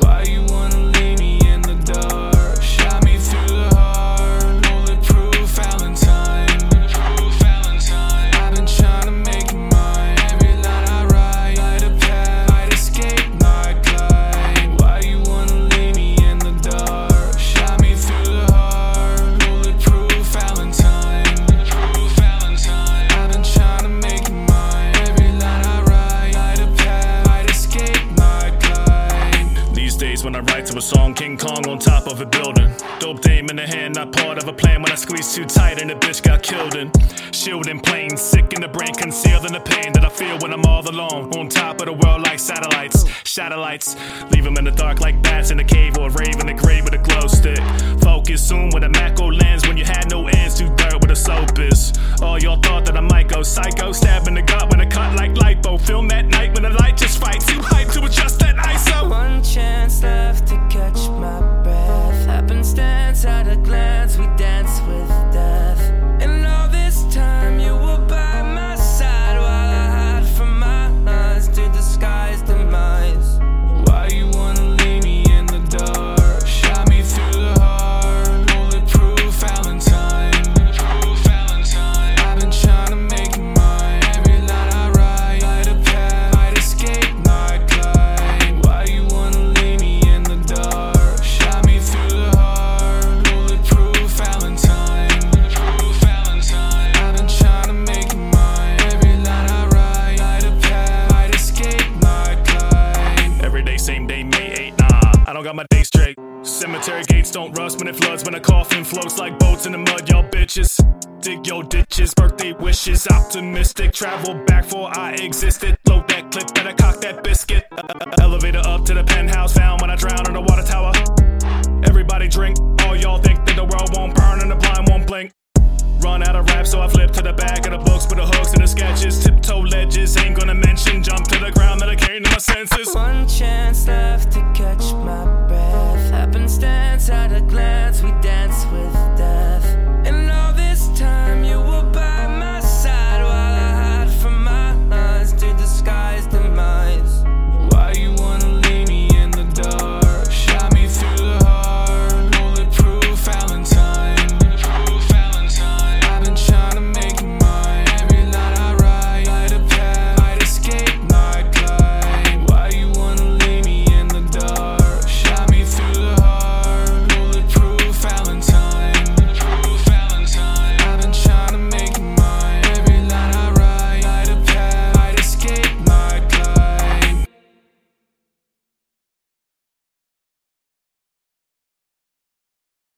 Why you want when I write to a song, King Kong on top of a building. Dope dame in the hand, not part of a plan. When I squeeze too tight and the bitch got killed in. Shielding plain, sick in the brain, concealed in the pain that I feel when I'm all alone. On top of the world like satellites, satellites. Leave them in the dark like bats in a cave or a rave in the grave with a glow stick. Focus zoom with a macro lens when you had no ends to dirt with a soap is. All y'all thought that I might go psycho, stab in the gut when I cut like lipo. Film that night when the light just fights. You hype to adjust that ISO. One chance Cemetery gates don't rust when it floods, when a coffin floats like boats in the mud, y'all bitches. Dig yo ditches, birthday wishes, optimistic. Travel back for I existed. Load that clip, better cock that biscuit. Elevator up to the penthouse, found when I drown in the water tower. Everybody drink, all y'all think that the world won't burn and the blind won't blink. Run out of rap, so I flip to the back of the books with the hooks and the sketches. Tiptoe ledges, ain't gonna mention, jump to the ground that I came to my senses.